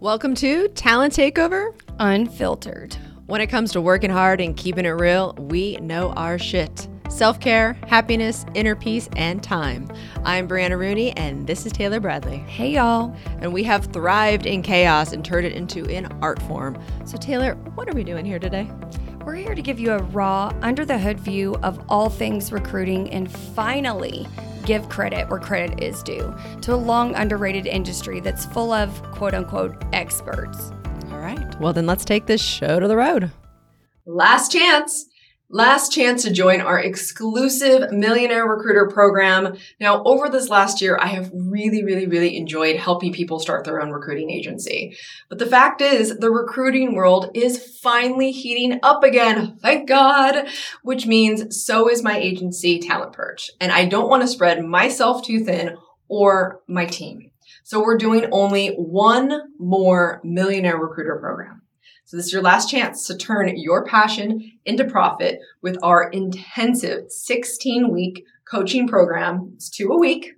Welcome to Talent Takeover Unfiltered. When it comes to working hard and keeping it real, we know our shit. Self care, happiness, inner peace, and time. I'm Brianna Rooney, and this is Taylor Bradley. Hey, y'all. And we have thrived in chaos and turned it into an art form. So, Taylor, what are we doing here today? We're here to give you a raw, under the hood view of all things recruiting and finally give credit where credit is due to a long underrated industry that's full of quote unquote experts. All right. Well, then let's take this show to the road. Last chance. Last chance to join our exclusive Millionaire Recruiter program. Now, over this last year, I have really, really, really enjoyed helping people start their own recruiting agency. But the fact is, the recruiting world is finally heating up again. Thank God. Which means so is my agency, Talent Perch. And I don't want to spread myself too thin or my team. So we're doing only one more Millionaire Recruiter program. So this is your last chance to turn your passion into profit with our intensive 16 week coaching program. It's two a week,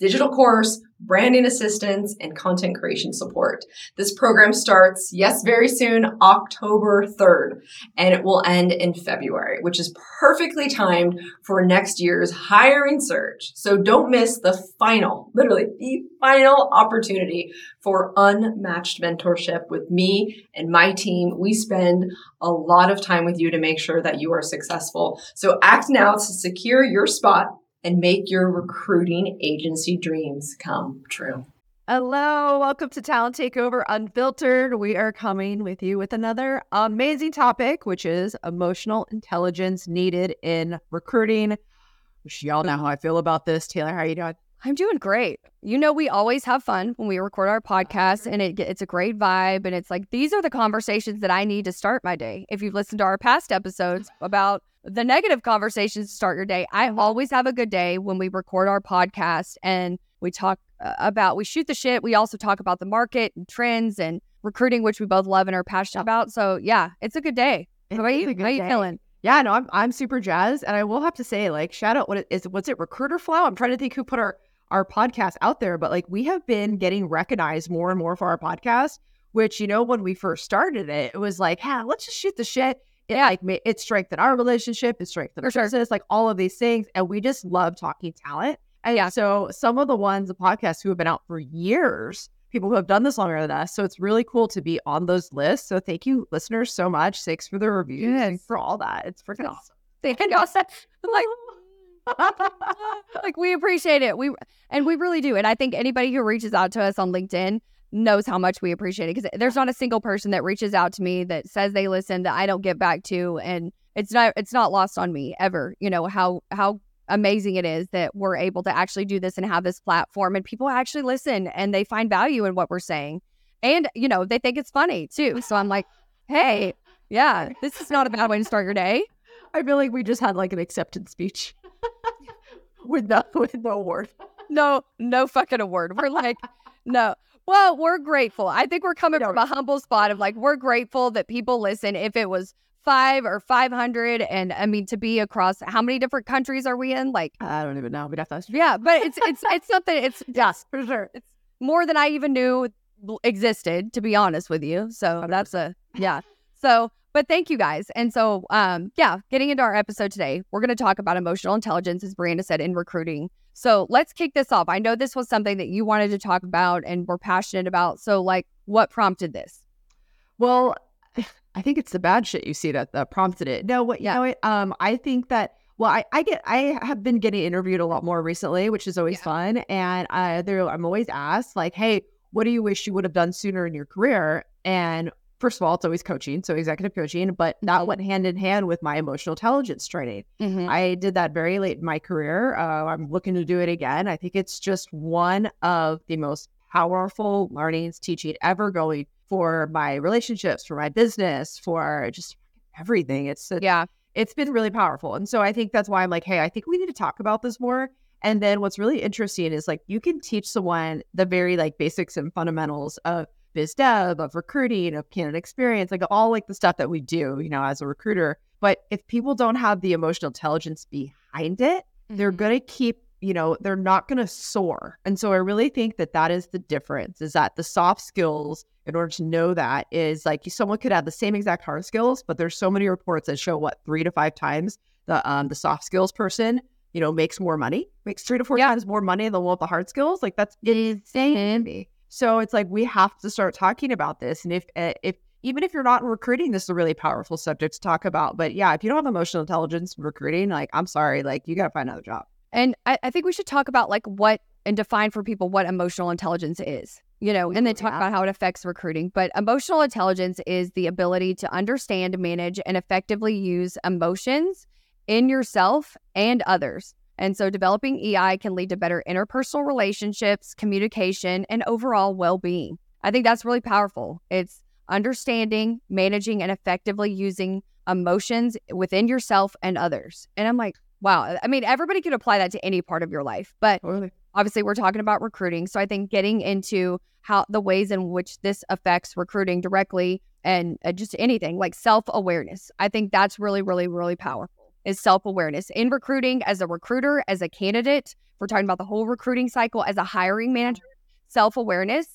digital course, branding assistance, and content creation support. This program starts, yes, very soon, October 3rd, and it will end in February, which is perfectly timed for next year's hiring surge. So don't miss the final, literally the final opportunity for unmatched mentorship with me and my team. We spend a lot of time with you to make sure that you are successful. So act now to secure your spot and make your recruiting agency dreams come true. Hello, welcome to Talent Takeover Unfiltered. We are coming with you with another amazing topic, which is emotional intelligence needed in recruiting. Which y'all know how I feel about this. Taylor, how you doing? I'm doing great. You know, we always have fun when we record our podcast, and it, it's a great vibe. And it's like these are the conversations that I need to start my day. If you've listened to our past episodes about the negative conversations to start your day, I always have a good day when we record our podcast and we talk uh, about, we shoot the shit. We also talk about the market and trends and recruiting, which we both love and are passionate about. So, yeah, it's a good day. How about you? How you feeling? Yeah, no, I'm I'm super jazzed, and I will have to say, like, shout out what it is. What's it? Recruiter Flow. I'm trying to think who put our our podcast out there, but like we have been getting recognized more and more for our podcast, which, you know, when we first started it, it was like, yeah, let's just shoot the shit. Yeah, like it strengthened our relationship, it strengthened our business, like all of these things. And we just love talking talent. And yeah, so some of the ones, the podcasts who have been out for years, people who have done this longer than us. So it's really cool to be on those lists. So thank you, listeners, so much. Thanks for the reviews yes. for all that. It's freaking awesome. Thank you. Like, like we appreciate it. We and we really do. And I think anybody who reaches out to us on LinkedIn knows how much we appreciate it because there's not a single person that reaches out to me that says they listen that I don't get back to and it's not it's not lost on me ever. You know how how amazing it is that we're able to actually do this and have this platform and people actually listen and they find value in what we're saying. And you know, they think it's funny too. So I'm like, "Hey, yeah, this is not a bad way to start your day." I feel like we just had like an acceptance speech with no with no award. No, no fucking award. We're like, no. Well, we're grateful. I think we're coming no. from a humble spot of like we're grateful that people listen. If it was five or five hundred, and I mean to be across how many different countries are we in? Like I don't even know. We'd have to. Yeah, but it's it's it's something. It's yes for sure. It's more than I even knew existed. To be honest with you, so that's a yeah. So but thank you guys. And so, um, yeah, getting into our episode today, we're going to talk about emotional intelligence, as Brianna said, in recruiting. So let's kick this off. I know this was something that you wanted to talk about and were passionate about. So, like, what prompted this? Well, I think it's the bad shit you see that, that prompted it. No, what, yeah. you know, um, I think that well, I, I get I have been getting interviewed a lot more recently, which is always yeah. fun. And I I'm always asked, like, hey, what do you wish you would have done sooner in your career? And first of all, it's always coaching, so executive coaching, but that went hand in hand with my emotional intelligence training. Mm-hmm. I did that very late in my career. Uh, I'm looking to do it again. I think it's just one of the most powerful learnings, teaching ever going for my relationships, for my business, for just everything. It's a, yeah, it's been really powerful. And so I think that's why I'm like, hey, I think we need to talk about this more. And then what's really interesting is like you can teach someone the very like basics and fundamentals of biz dev, of recruiting, of candidate experience, like all like the stuff that we do, you know, as a recruiter. But if people don't have the emotional intelligence behind it, mm-hmm. they're going to keep you know, they're not going to soar. And so I really think that that is the difference is that the soft skills, in order to know that, is like someone could have the same exact hard skills, but there's so many reports that show what three to five times the um the soft skills person, you know, makes more money, makes three to four Yeah. times more money than what the hard skills. Like that's insane. So it's like we have to start talking about this. And if uh, if even if you're not recruiting, this is a really powerful subject to talk about. But yeah, if you don't have emotional intelligence in recruiting, like I'm sorry, like you got to find another job. And I, I think we should talk about like what and define for people what emotional intelligence is, you know, and then talk yeah. about how it affects recruiting. But emotional intelligence is the ability to understand, manage, and effectively use emotions in yourself and others. And so developing EI can lead to better interpersonal relationships, communication, and overall well being. I think that's really powerful. It's understanding, managing, and effectively using emotions within yourself and others. And I'm like, wow. I mean, everybody could apply that to any part of your life, but Totally. obviously we're talking about recruiting. So I think getting into how the ways in which this affects recruiting directly and just anything like self awareness. I think that's really, really, really powerful is self awareness in recruiting as a recruiter, as a candidate. We're talking about the whole recruiting cycle as a hiring manager, self awareness.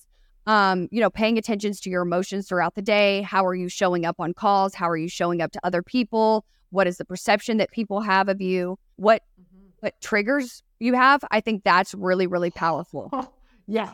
Um, you know, paying attention to your emotions throughout the day. How are you showing up on calls? How are you showing up to other people? What is the perception that people have of you? What what triggers you have? I think that's really, really powerful yeah.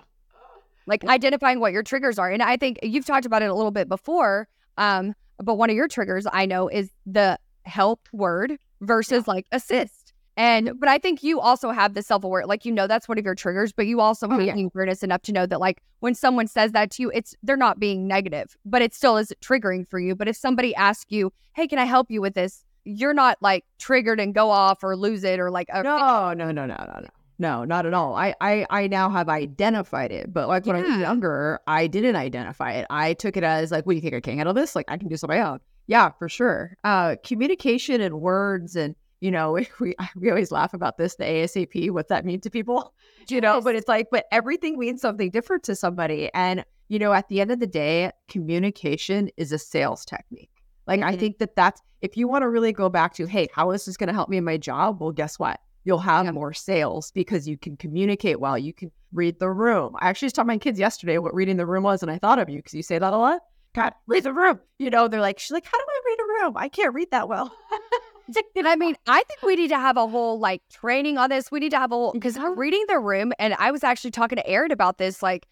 like identifying what your triggers are. And I think you've talked about it a little bit before. Um, but one of your triggers I know is the help word versus like assist. And but I think you also have the self aware, like you know that's one of your triggers, but you also have Oh, yeah. the awareness enough to know that like when someone says that to you, it's they're not being negative, but it still is triggering for you. But if somebody asks you, "Hey, can I help you with this?" You're not like triggered and go off or lose it or like uh, No, no, no, no, no, no. No, not at all. I, I, I now have identified it, but like when I was younger, I didn't identify it. I took it as like, "What do you think I can't handle this? Like, I can do my own." Yeah, for sure. Uh, communication and words, and you know, we we always laugh about this, the ASAP, what that mean to people, you know. But it's like, but everything means something different to somebody, and you know, at the end of the day, communication is a sales technique. Like, I Mhm. think that that's if you want to really go back to, hey, how is this going to help me in my job? Well, guess what? You'll have Yeah. more sales because you can communicate well. You can read the room. I actually just taught my kids yesterday what reading the room was, and I thought of you because you say that a lot. God, read the room. You know, they're like, she's like, how do I read a room? I can't read that well. And I mean, I think we need to have a whole like training on this. We need to have a whole because reading the room, and I was actually talking to Aaron about this like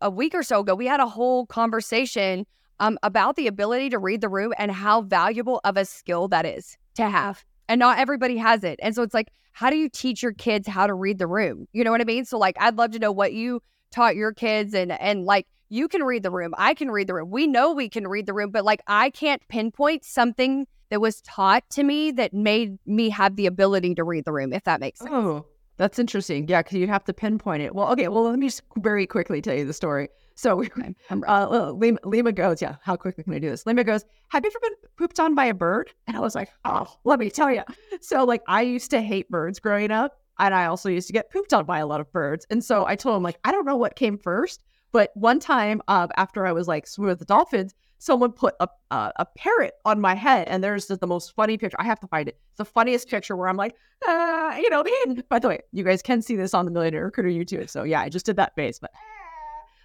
a week or so ago. We had a whole conversation um, about the ability to read the room and how valuable of a skill that is to have. And not everybody has it. And so it's like, how do you teach your kids how to read the room? You know what I mean? So like, I'd love to know what you taught your kids and and like you can read the room. I can read the room. We know we can read the room, but like I can't pinpoint something that was taught to me that made me have the ability to read the room, if that makes sense. Oh, that's interesting. Yeah, because you'd have to pinpoint it. Well, okay. Well, let me just very quickly tell you the story. So, we, Okay, I'm uh, Lima, Lima goes, yeah, how quickly can I do this? Lima goes, Have you ever been pooped on by a bird? And I was like, Oh, let me tell you. So, like, I used to hate birds growing up, and I also used to get pooped on by a lot of birds. And so I told him, like, I don't know what came first, but one time um, after I was like swimming with the dolphins, someone put a, uh, a parrot on my head, and there's the, most funny picture. I have to find it. It's the funniest picture where I'm like, ah, you know, by the way, you guys can see this on the Millionaire Recruiter YouTube. So yeah, I just did that face, but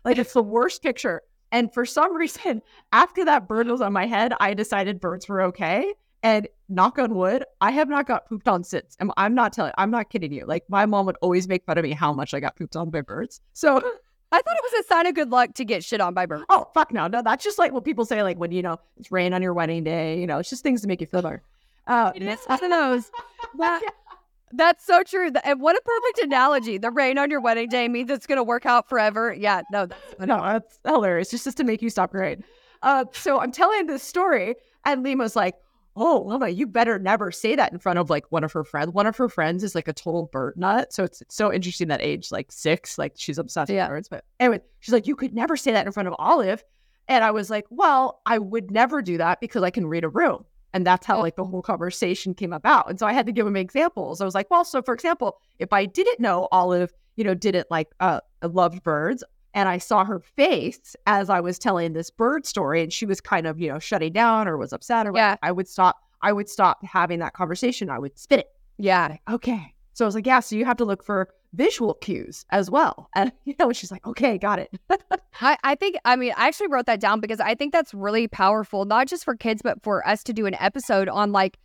like it's the worst picture. And for some reason, after that bird was on my head, I decided birds were okay. And knock on wood, I have not got pooped on since. I'm, I'm not telling, I'm not kidding you. Like my mom would always make fun of me how much I got pooped on by birds. So, I thought it was a sign of good luck to get shit on by birds. oh fuck no, no, that's just like what people say, like when you know it's rain on your wedding day. You know, it's just things to make you feel better. Uh, It is one of those. That, that's so true. And what a perfect analogy. The rain on your wedding day means it's going to work out forever. Yeah, no, that's no, that's hilarious. Just, just to make you stop crying. Uh, so I'm telling this story, and Lima's like, "Oh, Lima, you better never say that in front of like one of her friends. One of her friends is like a total bird nut, so it's, it's so interesting that age, like six, like she's obsessed Yeah. with birds. But anyway, she's like, "You could never say that in front of Olive," and I was like, "Well, I would never do that because I can read a room." And that's how like the whole conversation came about. And so I had to give him examples. I was like, well, so for example, if I didn't know Olive, you know, didn't like uh loved birds, and I saw her face as I was telling this bird story, and she was kind of, you know, shutting down or was upset or Yeah. whatever, I would stop. I would stop having that conversation. I would spit it. yeah. Okay. So I was like, yeah, so you have to look for visual cues as well. And you know, she's like, okay, got it. I, I think I mean I actually wrote that down because I think that's really powerful, not just for kids, but for us to do an episode on like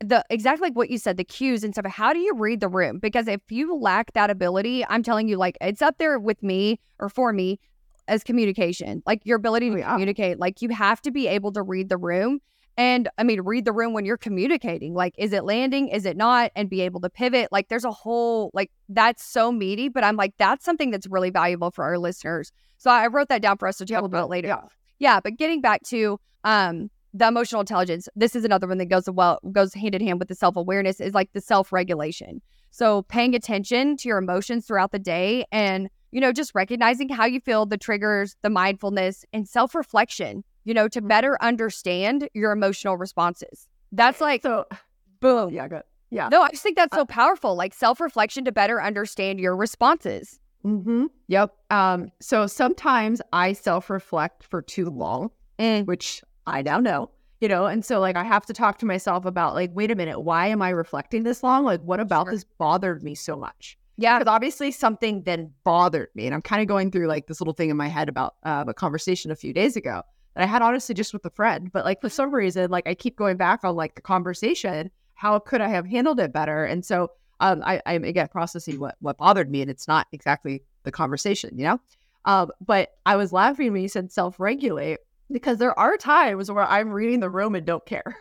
the exactly like what you said, the cues and stuff. How do you read the room? Because if you lack that ability, I'm telling you, like it's up there with me or for me as communication, like your ability to Oh, yeah. communicate. Like you have to be able to read the room. And I mean, read the room when you're communicating. Like, is it landing? Is it not? And be able to pivot. Like, there's a whole, like, that's so meaty, but I'm like, that's something that's really valuable for our listeners. So I wrote that down for us to talk about later. Yeah. Yeah, but getting back to um the emotional intelligence, this is another one that goes well goes hand in hand with the self-awareness is like the self-regulation. So paying attention to your emotions throughout the day and you know just recognizing how you feel, the triggers, the mindfulness and self-reflection, you know, to better understand your emotional responses. That's like So boom. yeah, good. Yeah. No, I just think that's so powerful. Like self-reflection to better understand your responses. Mm-hmm. Yep. Um, so sometimes I self-reflect for too long, which I now know, you know, and so like I have to talk to myself about like, wait a minute, why am I reflecting this long? Like, what about Sure. this bothered me so much? Yeah. Because obviously something then bothered me, and I'm kind of going through like this little thing in my head about uh, a conversation a few days ago that I had honestly just with a friend, but like for some reason, like I keep going back on like the conversation. How could I have handled it better? And so um, I, I'm again processing what what bothered me, and it's not exactly the conversation, you know. Um, but I was laughing when you said self regulate because there are times where I'm reading the room and don't care,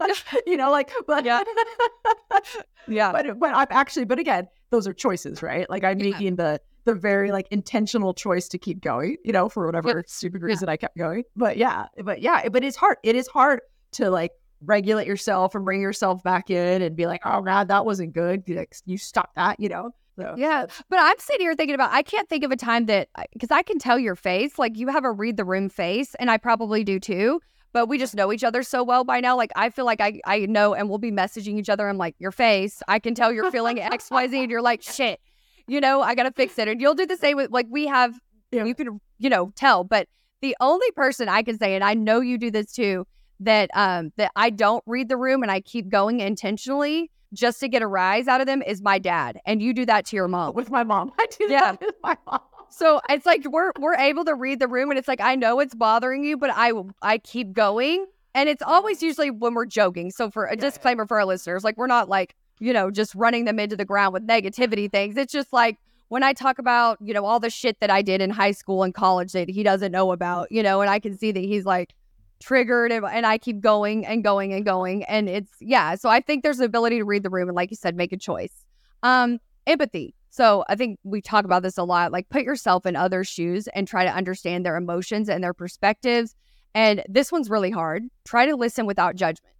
you know, like but Yeah. Yeah. but but I'm actually, but again, those are choices, right? Like I'm Yeah. making the the very like intentional choice to keep going, you know, for whatever stupid Yeah. reason I kept going. But yeah, but yeah, but it's hard. It is hard to like regulate yourself and bring yourself back in and be like, oh god, that wasn't good. Like you stop that, you know. So Yeah, but I'm sitting here thinking about. I can't think of a time that because I can tell your face. Like you have a read the room face, and I probably do too. But we just know each other so well by now. Like I feel like I I know, and we'll be messaging each other. I'm like your face. I can tell you're feeling X Y Z, and you're like shit. You know, I gotta fix it. And you'll do the same with like we have. Yeah. You can you know tell, but the only person I can say, and I know you do this too, that um that I don't read the room and I keep going intentionally just to get a rise out of them is my dad. And you do that to your mom. with my mom, I do Yeah. that with my mom. So it's like we're we're able to read the room and it's like I know it's bothering you, but I I keep going. And it's always usually when we're joking. So for a Yeah, yeah. disclaimer for our listeners, like we're not like, you know, just running them into the ground with negativity things. It's just like when I talk about, you know, all the shit that I did in high school and college that he doesn't know about, you know, and I can see that he's like triggered and, and I keep going and going and going. And it's yeah. So I think there's the ability to read the room and like you said, make a choice. Um, empathy. So I think we talk about this a lot. Like put yourself in other shoes and try to understand their emotions and their perspectives. And this one's really hard. Try to listen without judgment.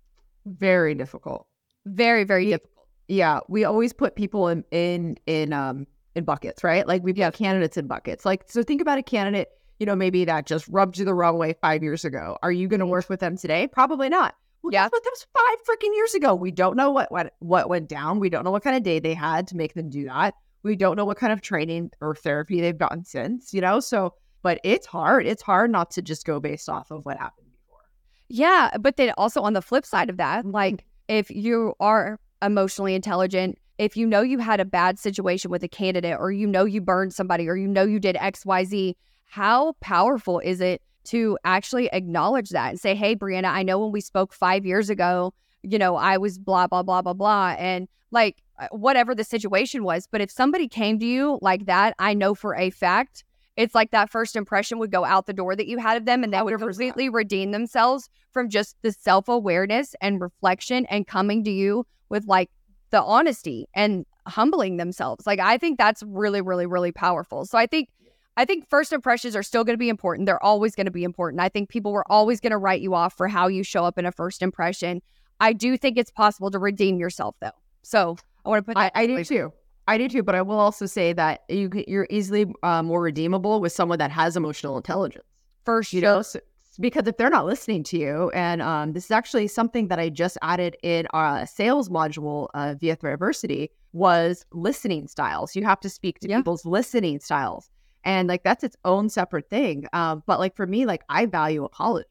Very difficult. Very, very difficult. yeah we always put people in in in um in buckets right like we put candidates in buckets like so think about a candidate you know maybe that just rubbed you the wrong way five years ago. Are you going to work with them today? Probably not. Well, Yeah. but that was five freaking years ago. We don't know what, what what went down. We don't know what kind of day they had to make them do that. We don't know what kind of training or therapy they've gotten since you know? So but it's hard. It's hard not to just go based off of what happened before. Yeah. But then also on the flip side of that, mm-hmm. like if you are emotionally intelligent, if you know you had a bad situation with a candidate or you know you burned somebody or you know you did XYZ, how powerful is it to actually acknowledge that and say, Hey, Brianna, I know when we spoke five years ago, you know, I was blah, blah, blah, blah, blah. And like uh, whatever the situation was. But if somebody came to you like that, I know for a fact, it's like that first impression would go out the door that you had of them and they would 100%. completely redeem themselves from just the self awareness and reflection and coming to you with like the honesty and humbling themselves. Like I think that's really, really, really powerful. So I think I think first impressions are still going to be important. They're always going to be important. I think people were always going to write you off for how you show up in a first impression. I do think it's possible to redeem yourself though. So I want to put I, that I do too. I do too, but I will also say that you you're easily uh, more redeemable with someone that has emotional intelligence. first. You know, so, because if they're not listening to you, and um, this is actually something that I just added in our sales module uh, via Thriversity was listening styles. You have to speak to Yeah. people's listening styles, and like that's its own separate thing. Um, but like for me, like I value apologies.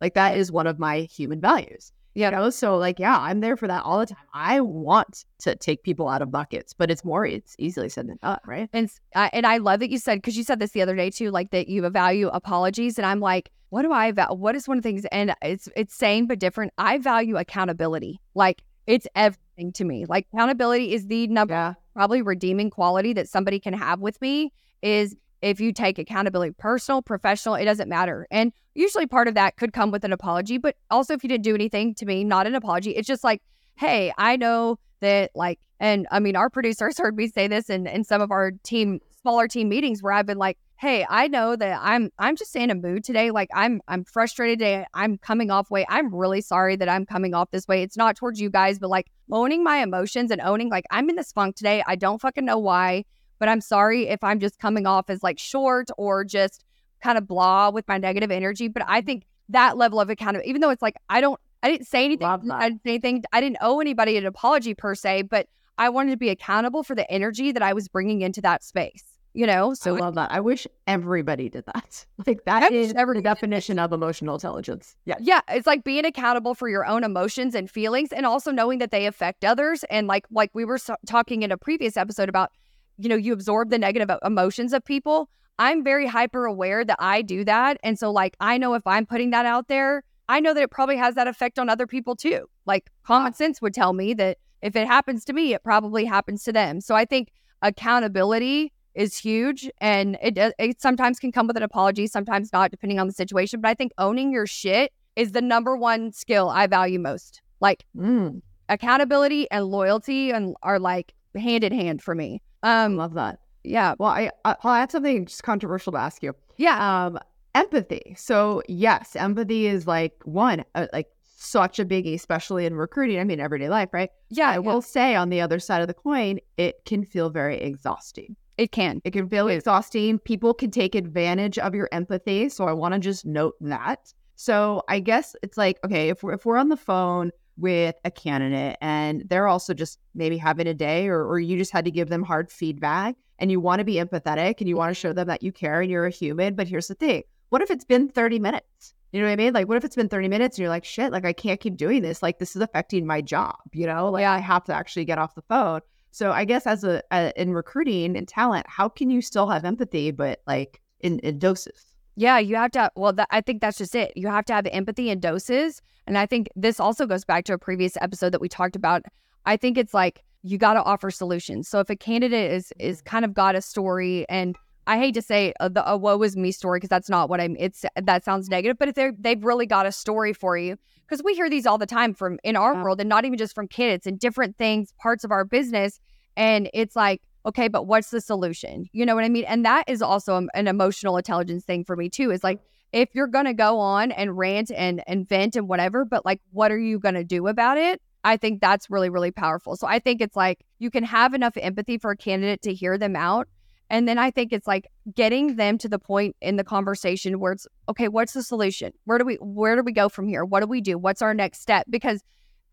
Like that is one of my human values. You know, so like, yeah, I'm there for that all the time. I want to take people out of buckets, but it's more, it's easily said than done, right? And uh, and I love that you said because you said this the other day too, like that you value apologies, and I'm like, what do I value? What is one of the things? And it's it's same but different. I value accountability. Like it's everything to me. Like accountability is the number yeah. probably redeeming quality that somebody can have with me. Is if you take accountability, personal, professional, it doesn't matter. And usually part of that could come with an apology, but also if you didn't do anything to me, not an apology, it's just like, hey, I know that like, and I mean, our producers heard me say this in, in some of our team, smaller team meetings where I've been like, hey, I know that I'm I'm just in a mood today. Like I'm I'm frustrated today. I'm coming off way. I'm really sorry that I'm coming off this way. It's not towards you guys, but like owning my emotions and owning like I'm in this funk today. I don't fucking know why. But I'm sorry if I'm just coming off as like short or just kind of blah with my negative energy. But I think that level of accountability, even though it's like I don't, I didn't say anything, I didn't say anything, I didn't owe anybody an apology per se, but I wanted to be accountable for the energy that I was bringing into that space. You know, so I love that. I wish everybody did that. Like that that is every the definition of emotional intelligence. Yeah, yeah. It's like being accountable for your own emotions and feelings, and also knowing that they affect others. And like, like we were so- talking in a previous episode about you know, you absorb the negative emotions of people. I'm very hyper aware that I do that. And so, like, I know if I'm putting that out there, I know that it probably has that effect on other people too. Like, common sense would tell me that if it happens to me, it probably happens to them. So, I think accountability is huge and it, it sometimes can come with an apology, sometimes not, depending on the situation. But I think owning your shit is the number one skill I value most. Like, mm. accountability and loyalty and are like hand in hand for me. Um, love that. Yeah. Well, I I'll add something just controversial to ask you. Yeah. Um, empathy. So yes, empathy is like one uh, like such a biggie, especially in recruiting. I mean, everyday life, right? Yeah. I yeah. will say on the other side of the coin, it can feel very exhausting. It can. It can feel exhausting. People can take advantage of your empathy. So I want to just note that. So I guess it's like, okay, if we're if we're on the phone with a candidate and they're also just maybe having a day or, or you just had to give them hard feedback and you want to be empathetic and you want to show them that you care and you're a human. But here's the thing what if it's been 30 minutes? You know what I mean? Like, what if it's been 30 minutes and you're like, shit, like, I can't keep doing this. Like, this is affecting my job, you know? Like. I have to actually get off the phone. So, I guess as a, a in recruiting and talent, how can you still have empathy, but like in, in doses? Yeah, you have to. Well, that, I think that's just it. You have to have empathy in doses. And I think this also goes back to a previous episode that we talked about. I think it's like you got to offer solutions. So if a candidate is is mm-hmm. kind of got a story, and I hate to say uh, the a woe is me story because that's not what I'm. It's that sounds negative, but if they they've really got a story for you, because we hear these all the time from in our yeah. world, and not even just from kids and different things, parts of our business, and it's like okay, but what's the solution? You know what I mean? And that is also an emotional intelligence thing for me too. Is like if you're gonna go on and rant and and vent and whatever, but like what are you gonna do about it? I think that's really really powerful. So I think it's like you can have enough empathy for a candidate to hear them out. And then I think it's like getting them to the point in the conversation where it's okay, what's the solution? Where do we where do we go from here? What do we do? What's our next step? Because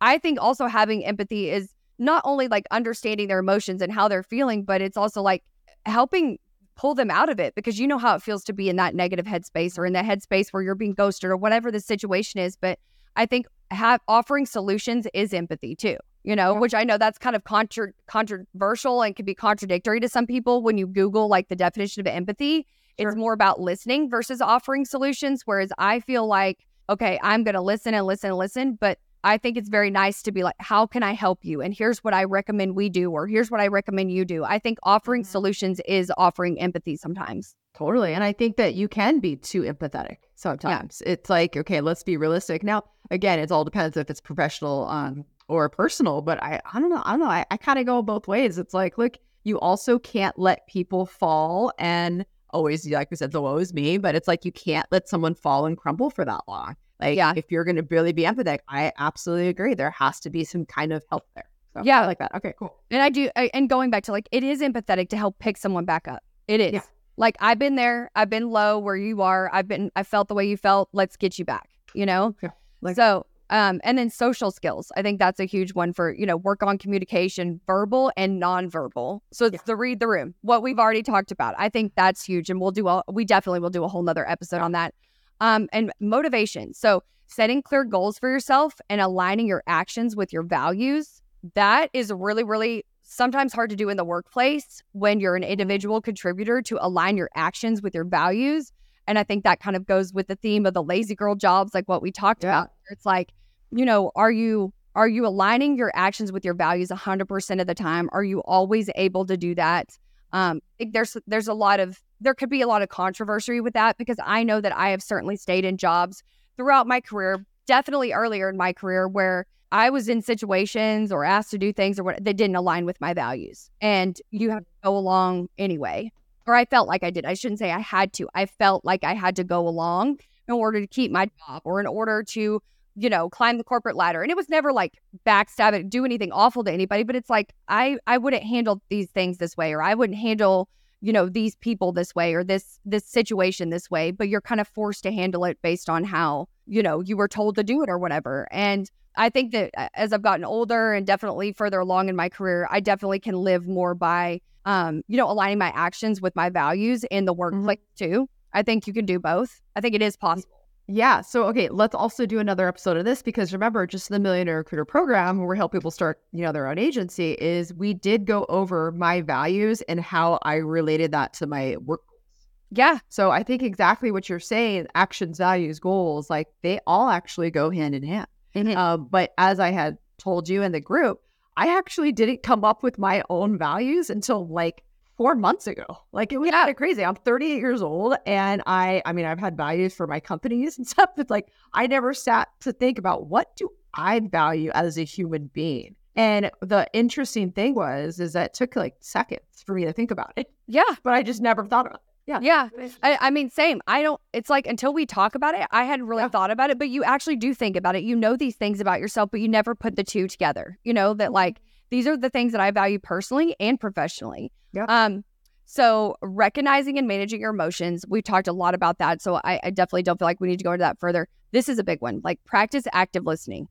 I think also having empathy is not only like understanding their emotions and how they're feeling, but it's also like helping pull them out of it because you know how it feels to be in that negative headspace or in that headspace where you're being ghosted or whatever the situation is. But I think have offering solutions is empathy too, you know, yeah. which I know that's kind of contra- controversial and can be contradictory to some people when you Google like the definition of empathy. Sure. It's more about listening versus offering solutions. Whereas I feel like, okay, I'm going to listen and listen and listen, but I think it's very nice to be like, how can I help you? And here's what I recommend we do, or here's what I recommend you do. I think offering mm-hmm. solutions is offering empathy sometimes. Totally. And I think that you can be too empathetic sometimes. Yeah. It's like, okay, let's be realistic. Now, again, it all depends if it's professional um, or personal, but I, I don't know. I don't know. I, I kind of go both ways. It's like, look, you also can't let people fall and always, like we said, the woe is me, but it's like you can't let someone fall and crumble for that long. Like, yeah. if you're going to really be empathetic, I absolutely agree. There has to be some kind of help there. So, yeah, I like that. Okay, cool. And I do. I, and going back to like, it is empathetic to help pick someone back up. It is. Yeah. Like I've been there. I've been low where you are. I've been. I felt the way you felt. Let's get you back. You know. Yeah. Like, so, um, and then social skills. I think that's a huge one for you know work on communication, verbal and nonverbal. So it's yeah. the read the room. What we've already talked about. I think that's huge, and we'll do. A, we definitely will do a whole nother episode on that um, and motivation. So setting clear goals for yourself and aligning your actions with your values, that is really, really sometimes hard to do in the workplace when you're an individual contributor to align your actions with your values. And I think that kind of goes with the theme of the lazy girl jobs, like what we talked yeah. about. It's like, you know, are you are you aligning your actions with your values 100% of the time? Are you always able to do that? Um, there's there's a lot of there could be a lot of controversy with that because I know that I have certainly stayed in jobs throughout my career, definitely earlier in my career where I was in situations or asked to do things or what that didn't align with my values. And you have to go along anyway. Or I felt like I did. I shouldn't say I had to. I felt like I had to go along in order to keep my job or in order to, you know, climb the corporate ladder. And it was never like backstab it, do anything awful to anybody, but it's like I I wouldn't handle these things this way or I wouldn't handle you know these people this way or this this situation this way but you're kind of forced to handle it based on how you know you were told to do it or whatever and i think that as i've gotten older and definitely further along in my career i definitely can live more by um you know aligning my actions with my values in the mm-hmm. workplace mm-hmm. too i think you can do both i think it is possible yeah. So, okay, let's also do another episode of this because remember, just the Millionaire Recruiter program where we help people start, you know, their own agency is we did go over my values and how I related that to my work goals. Yeah. So I think exactly what you're saying, actions, values, goals, like they all actually go hand in hand. Mm-hmm. Uh, but as I had told you in the group, I actually didn't come up with my own values until like four months ago. Like it was yeah. kind of crazy. I'm 38 years old and I I mean I've had values for my companies and stuff, but like I never sat to think about what do I value as a human being. And the interesting thing was is that it took like seconds for me to think about it. Yeah. But I just never thought about it. Yeah. Yeah. I, I, mean, same. I don't, it's like until we talk about it, I hadn't really yeah. thought about it, but you actually do think about it. You know these things about yourself, but you never put the two together. You know, that like these are the things that I value personally and professionally. Yeah. Um, so recognizing and managing your emotions, we've talked a lot about that. So I, I definitely don't feel like we need to go into that further. This is a big one. Like practice active listening,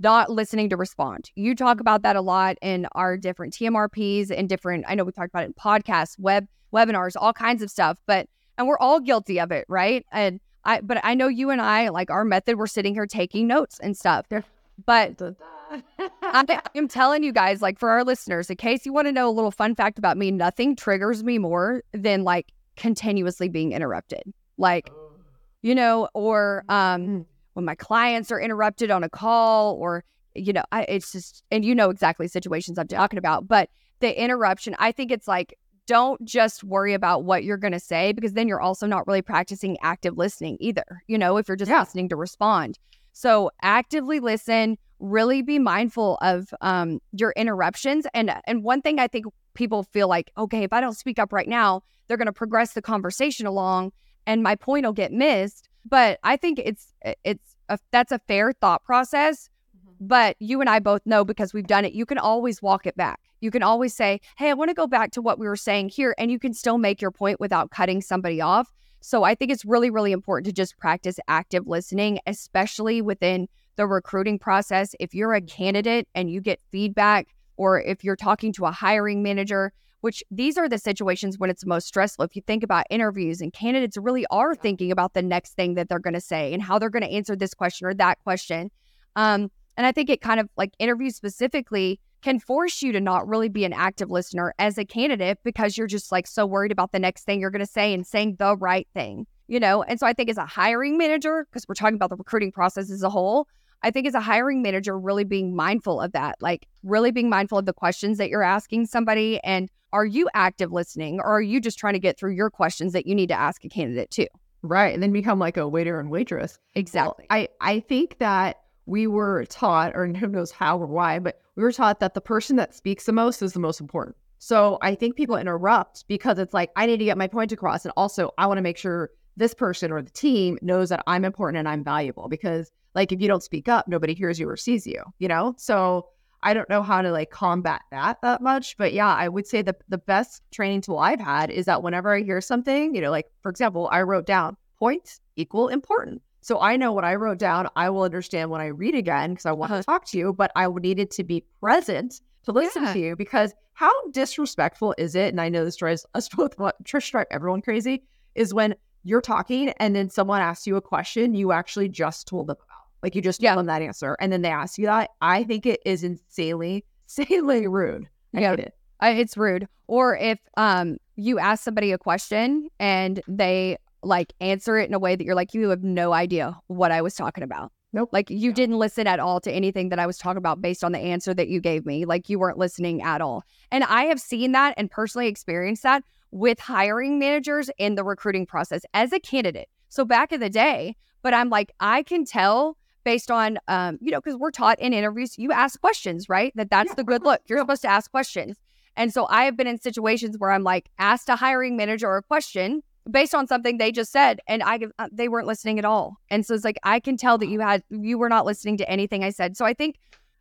not listening to respond. You talk about that a lot in our different TMRPs and different, I know we talked about it in podcasts, web webinars, all kinds of stuff, but and we're all guilty of it, right? And I but I know you and I, like our method, we're sitting here taking notes and stuff. But I, am telling you guys, like for our listeners, in case you want to know a little fun fact about me, nothing triggers me more than like continuously being interrupted. Like, you know, or um mm. when my clients are interrupted on a call or you know, I it's just and you know exactly situations I'm talking about, but the interruption, I think it's like don't just worry about what you're going to say because then you're also not really practicing active listening either. You know, if you're just yeah. listening to respond. So actively listen, really be mindful of um, your interruptions. And and one thing I think people feel like, okay, if I don't speak up right now, they're going to progress the conversation along, and my point will get missed. But I think it's it's a, that's a fair thought process. Mm-hmm. But you and I both know because we've done it. You can always walk it back. You can always say, "Hey, I want to go back to what we were saying here," and you can still make your point without cutting somebody off. So I think it's really, really important to just practice active listening, especially within the recruiting process. If you're a candidate and you get feedback, or if you're talking to a hiring manager, which these are the situations when it's most stressful. If you think about interviews and candidates really are thinking about the next thing that they're going to say and how they're going to answer this question or that question. Um, and I think it kind of like interviews specifically can force you to not really be an active listener as a candidate because you're just like so worried about the next thing you're going to say and saying the right thing, you know? And so I think as a hiring manager, because we're talking about the recruiting process as a whole, I think as a hiring manager, really being mindful of that, like really being mindful of the questions that you're asking somebody. And are you active listening or are you just trying to get through your questions that you need to ask a candidate too? Right. And then become like a waiter and waitress. Exactly. Well, I, I think that we were taught, or who knows how or why, but we were taught that the person that speaks the most is the most important. So I think people interrupt because it's like, I need to get my point across. And also, I want to make sure this person or the team knows that I'm important and I'm valuable because like if you don't speak up, nobody hears you or sees you, you know? So I don't know how to like combat that that much, but yeah, I would say the the best training tool I've had is that whenever I hear something, you know, like for example, I wrote down points equal important. So I know what I wrote down, I will understand when I read again because I want uh-huh. to talk to you, but I needed to be present to listen yeah. to you because how disrespectful is it? And I know this drives us both, Trish drive everyone crazy, is when you're talking and then someone asks you a question you actually just told them about Like you just tell them that answer and then they ask you that. I think it is insanely, insanely rude. I Yeah. hate it. It's rude. Or if um you ask somebody a question and they like answer it in a way that you're like, you have no idea what I was talking about. Nope. Like you didn't listen at all to anything that I was talking about based on the answer that you gave me. Like you weren't listening at all. And I have seen that and personally experienced that with hiring managers in the recruiting process as a candidate. So back in the day, but I'm like, I can tell based on um, you know, because we're taught in interviews, you ask questions, right? That that's the good look. You're supposed to ask questions. And so I have been in situations where I'm like asked a hiring manager a question based on something they just said, and I uh, they weren't listening at all. And so it's like I can tell that you had you were not listening to anything I said. So I think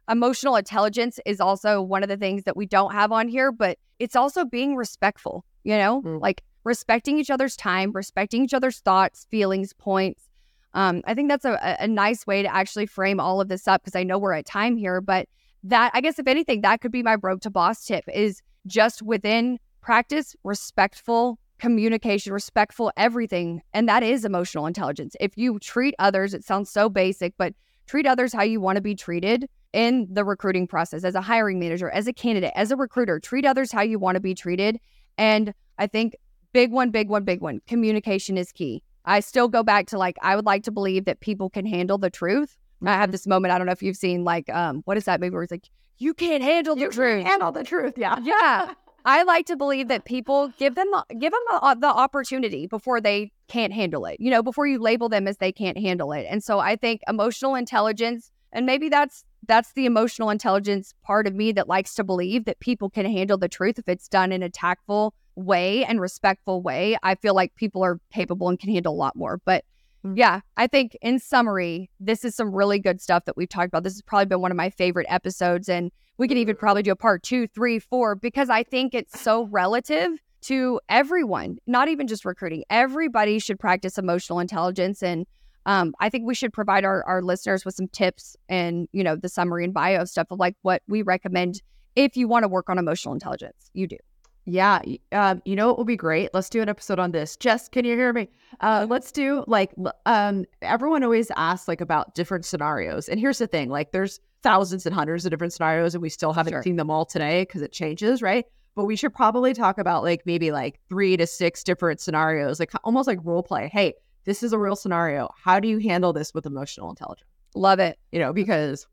emotional intelligence is also one of the things that we don't have on here, but it's also being respectful. You know, Mm. like respecting each other's time, respecting each other's thoughts, feelings, points. Um, I think that's a, a- a nice way to actually frame all of this up because I know we're at time here, but that I guess if anything, that could be my broke to boss tip is just within practice, respectful communication, respectful everything. And that is emotional intelligence. If you treat others, it sounds so basic, but treat others how you want to be treated in the recruiting process as a hiring manager, as a candidate, as a recruiter, treat others how you want to be treated. And I think big one, big one, big one, communication is key. I still go back to like, I would like to believe that people can handle the truth. I have this moment. I don't know if you've seen like, um, what is that movie where it's like, you can't handle the You truth. handle the truth. Yeah. Yeah. I like to believe that people give them the, give them the, the opportunity before they can't handle it. You know, before you label them as they can't handle it. And so I think emotional intelligence, and maybe that's that's the emotional intelligence part of me that likes to believe that people can handle the truth if it's done in a tactful way and respectful way. I feel like people are capable and can handle a lot more. But Mm. yeah, I think in summary, this is some really good stuff that we've talked about. This has probably been one of my favorite episodes. And we could even probably do a part two, three, four, because I think it's so relative to everyone, not even just recruiting. Everybody should practice emotional intelligence. And um, I think we should provide our, our listeners with some tips and, you know, the summary and bio stuff of like what we recommend if you want to work on emotional intelligence. You do. Yeah. Um, you know it will be great? Let's do an episode on this. Jess, can you hear me? Uh, let's do like um everyone always asks like about different scenarios. And here's the thing, like there's thousands and hundreds of different scenarios and we still haven't Sure. seen them all today because it changes, right? But we should probably talk about like maybe like three to six different scenarios, like almost like role play. Hey, this is a real scenario. How do you handle this with emotional intelligence? Love it. You know, because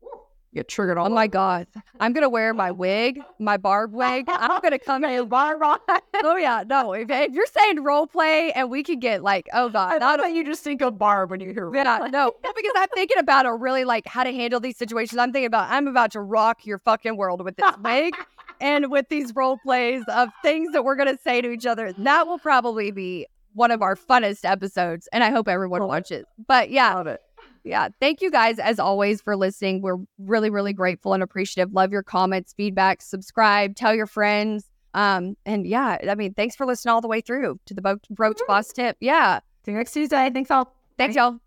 get triggered all Oh my. God. I'm going to wear my wig, my barb wig. I'm going to come in. barb. Oh, yeah. No, if, if you're saying role play and we could get like, oh God, not that you just think of Barb when you hear Yeah, no, no, because I'm thinking about a really like how to handle these situations. I'm thinking about I'm about to rock your fucking world with this wig and with these role plays of things that we're gonna say to each other. That will probably be one of our funnest episodes, and I hope everyone watches. But yeah, Love it. Yeah, thank you guys as always for listening. We're really, really grateful and appreciative. Love your comments, feedback, subscribe, tell your friends. Um, and yeah, I mean, thanks for listening all the way through to the Broke to Boss tip. Yeah, See you next Tuesday. Thanks all. thanks, y'all.